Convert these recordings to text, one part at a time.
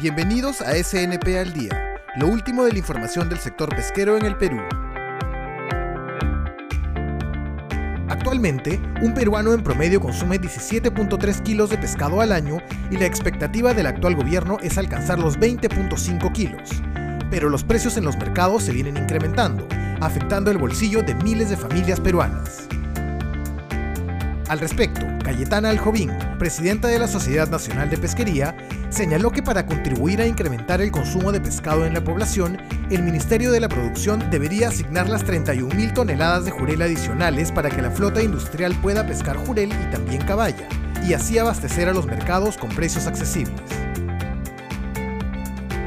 Bienvenidos a SNP al Día, lo último de la información del sector pesquero en el Perú. Actualmente, un peruano en promedio consume 17.3 kilos de pescado al año y la expectativa del actual gobierno es alcanzar los 20.5 kilos. Pero los precios en los mercados se vienen incrementando, afectando el bolsillo de miles de familias peruanas. Al respecto, Cayetana Aljovín, presidenta de la Sociedad Nacional de Pesquería, señaló que para contribuir a incrementar el consumo de pescado en la población, el Ministerio de la Producción debería asignar las 31.000 toneladas de jurel adicionales para que la flota industrial pueda pescar jurel y también caballa, y así abastecer a los mercados con precios accesibles.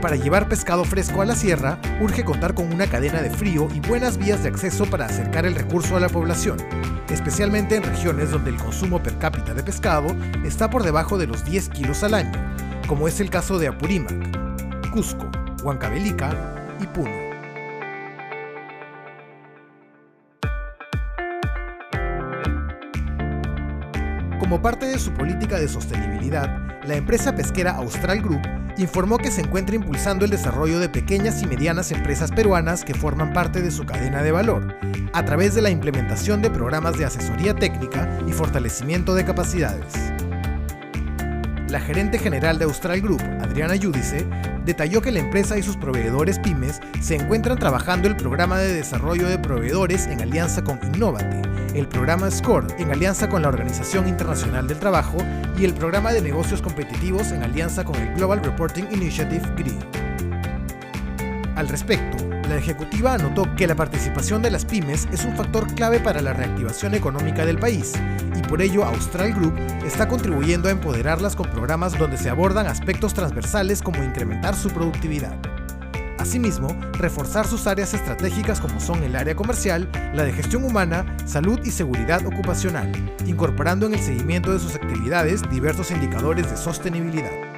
Para llevar pescado fresco a la sierra, urge contar con una cadena de frío y buenas vías de acceso para acercar el recurso a la población, especialmente en regiones donde el consumo per cápita de pescado está por debajo de los 10 kilos al año, como es el caso de Apurímac, Cusco, Huancavelica y Puno. Como parte de su política de sostenibilidad, la empresa pesquera Austral Group informó que se encuentra impulsando el desarrollo de pequeñas y medianas empresas peruanas que forman parte de su cadena de valor, a través de la implementación de programas de asesoría técnica y fortalecimiento de capacidades. La gerente general de Austral Group, Adriana Yudice, detalló que la empresa y sus proveedores pymes se encuentran trabajando el programa de desarrollo de proveedores en alianza con Innovate, el programa SCORE en alianza con la Organización Internacional del Trabajo y el programa de negocios competitivos en alianza con el Global Reporting Initiative GRI. Al respecto, la ejecutiva anotó que la participación de las pymes es un factor clave para la reactivación económica del país y por ello Austral Group está contribuyendo a empoderarlas con programas donde se abordan aspectos transversales como incrementar su productividad. Asimismo, reforzar sus áreas estratégicas como son el área comercial, la de gestión humana, salud y seguridad ocupacional, incorporando en el seguimiento de sus actividades diversos indicadores de sostenibilidad.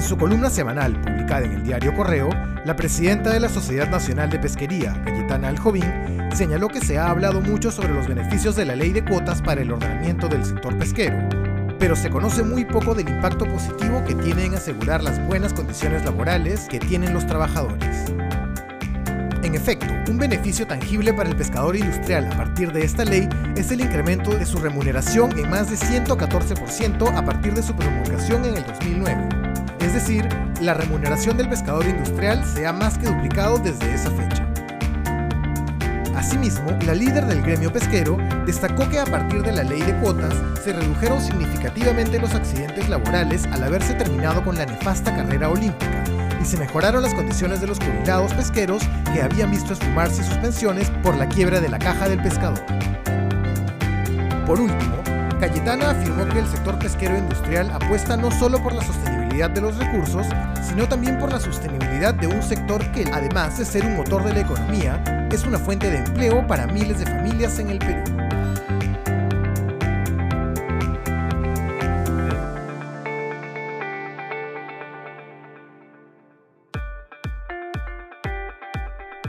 En su columna semanal publicada en el diario Correo, la presidenta de la Sociedad Nacional de Pesquería, Cayetana Aljovín, señaló que se ha hablado mucho sobre los beneficios de la ley de cuotas para el ordenamiento del sector pesquero, pero se conoce muy poco del impacto positivo que tiene en asegurar las buenas condiciones laborales que tienen los trabajadores. En efecto, un beneficio tangible para el pescador industrial a partir de esta ley es el incremento de su remuneración en más de 114% a partir de su promulgación en el 2009. Es decir, la remuneración del pescador industrial se ha más que duplicado desde esa fecha. Asimismo, la líder del gremio pesquero destacó que a partir de la ley de cuotas se redujeron significativamente los accidentes laborales al haberse terminado con la nefasta carrera olímpica y se mejoraron las condiciones de los jubilados pesqueros que habían visto esfumarse sus pensiones por la quiebra de la caja del pescador. Por último, Cayetana afirmó que el sector pesquero industrial apuesta no solo por la sostenibilidad de los recursos, sino también por la sostenibilidad de un sector que, además de ser un motor de la economía, es una fuente de empleo para miles de familias en el Perú.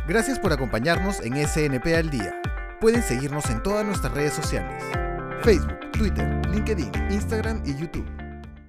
Gracias por acompañarnos en SNP al Día. Pueden seguirnos en todas nuestras redes sociales. Facebook, Twitter, LinkedIn, Instagram y YouTube.